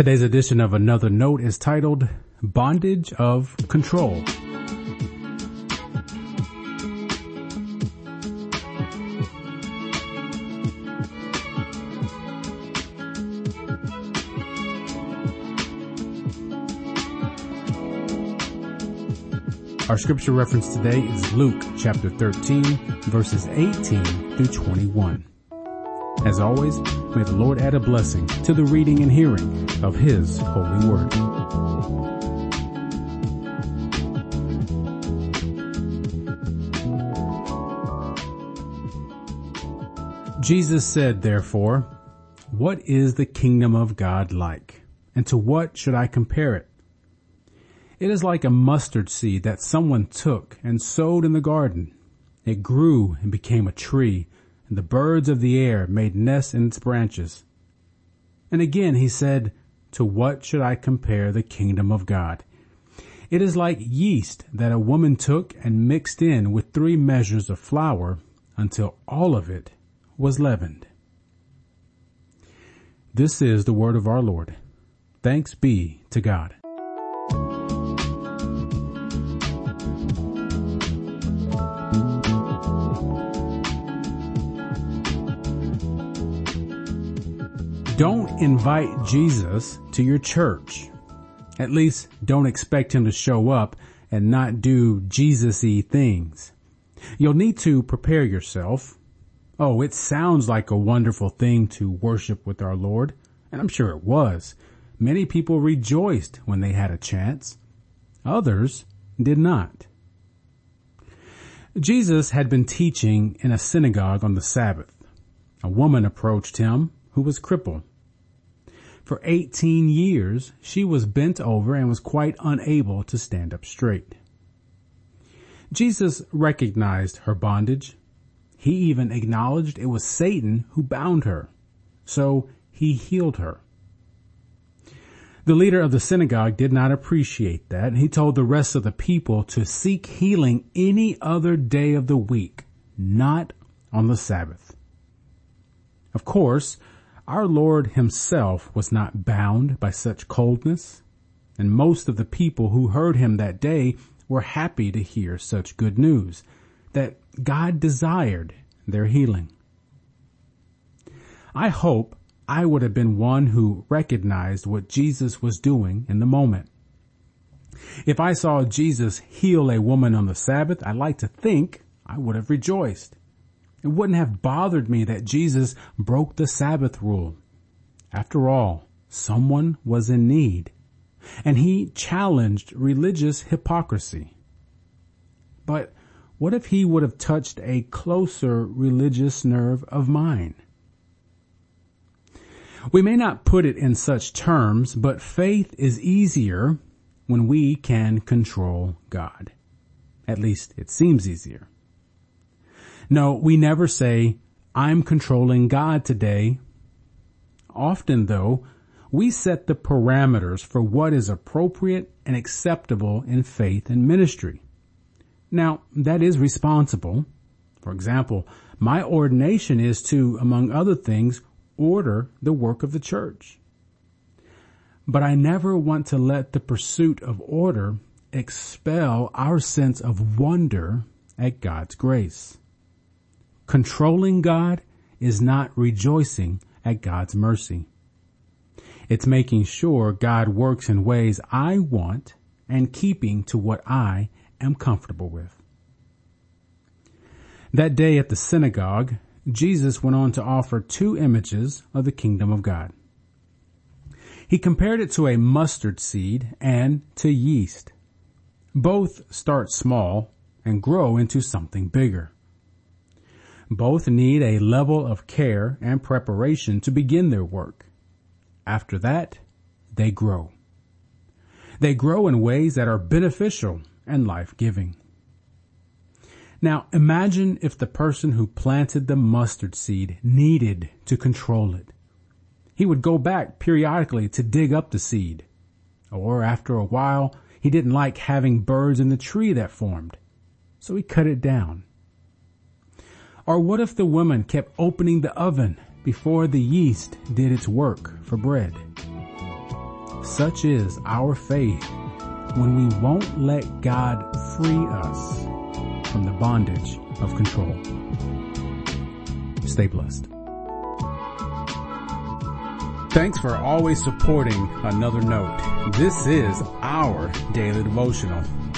Today's edition of Another Note is titled Bondage of Control. Our scripture reference today is Luke chapter 13 verses 18 through 21. As always, may the Lord add a blessing to the reading and hearing of His holy word. Jesus said, therefore, What is the kingdom of God like? And to what should I compare it? It is like a mustard seed that someone took and sowed in the garden. It grew and became a tree, and the birds of the air made nests in its branches. And again he said, To what should I compare the kingdom of God? It is like yeast that a woman took and mixed in with three measures of flour until all of it was leavened. This is the word of our Lord. Thanks be to God. Don't invite Jesus to your church. At least don't expect him to show up and not do Jesus-y things. You'll need to prepare yourself. Oh, it sounds like a wonderful thing to worship with our Lord, and I'm sure it was. Many people rejoiced when they had a chance. Others did not. Jesus had been teaching in a synagogue on the Sabbath. A woman approached him who was crippled. For 18 years, she was bent over and was quite unable to stand up straight. Jesus recognized her bondage. He even acknowledged it was Satan who bound her. So he healed her. The leader of the synagogue did not appreciate that. He told the rest of the people to seek healing any other day of the week, not on the Sabbath. Of course, our Lord himself was not bound by such coldness, and most of the people who heard him that day were happy to hear such good news, that God desired their healing. I hope I would have been one who recognized what Jesus was doing in the moment. If I saw Jesus heal a woman on the Sabbath, I like to think I would have rejoiced. It wouldn't have bothered me that Jesus broke the Sabbath rule. After all, someone was in need, and he challenged religious hypocrisy. But what if he would have touched a closer religious nerve of mine? We may not put it in such terms, but faith is easier when we can control God. At least it seems easier. No, we never say, I'm controlling God today. Often though, we set the parameters for what is appropriate and acceptable in faith and ministry. Now, that is responsible. For example, my ordination is to, among other things, order the work of the church. But I never want to let the pursuit of order expel our sense of wonder at God's grace. Controlling God is not rejoicing at God's mercy. It's making sure God works in ways I want and keeping to what I am comfortable with. That day at the synagogue, Jesus went on to offer two images of the kingdom of God. He compared it to a mustard seed and to yeast. Both start small and grow into something bigger. Both need a level of care and preparation to begin their work. After that, they grow. They grow in ways that are beneficial and life-giving. Now imagine if the person who planted the mustard seed needed to control it. He would go back periodically to dig up the seed. Or after a while, he didn't like having birds in the tree that formed. So he cut it down. Or what if the woman kept opening the oven before the yeast did its work for bread? such is our faith when we won't let God free us from the bondage of control. Stay blessed. Thanks for always supporting Another Note. This is our daily devotional.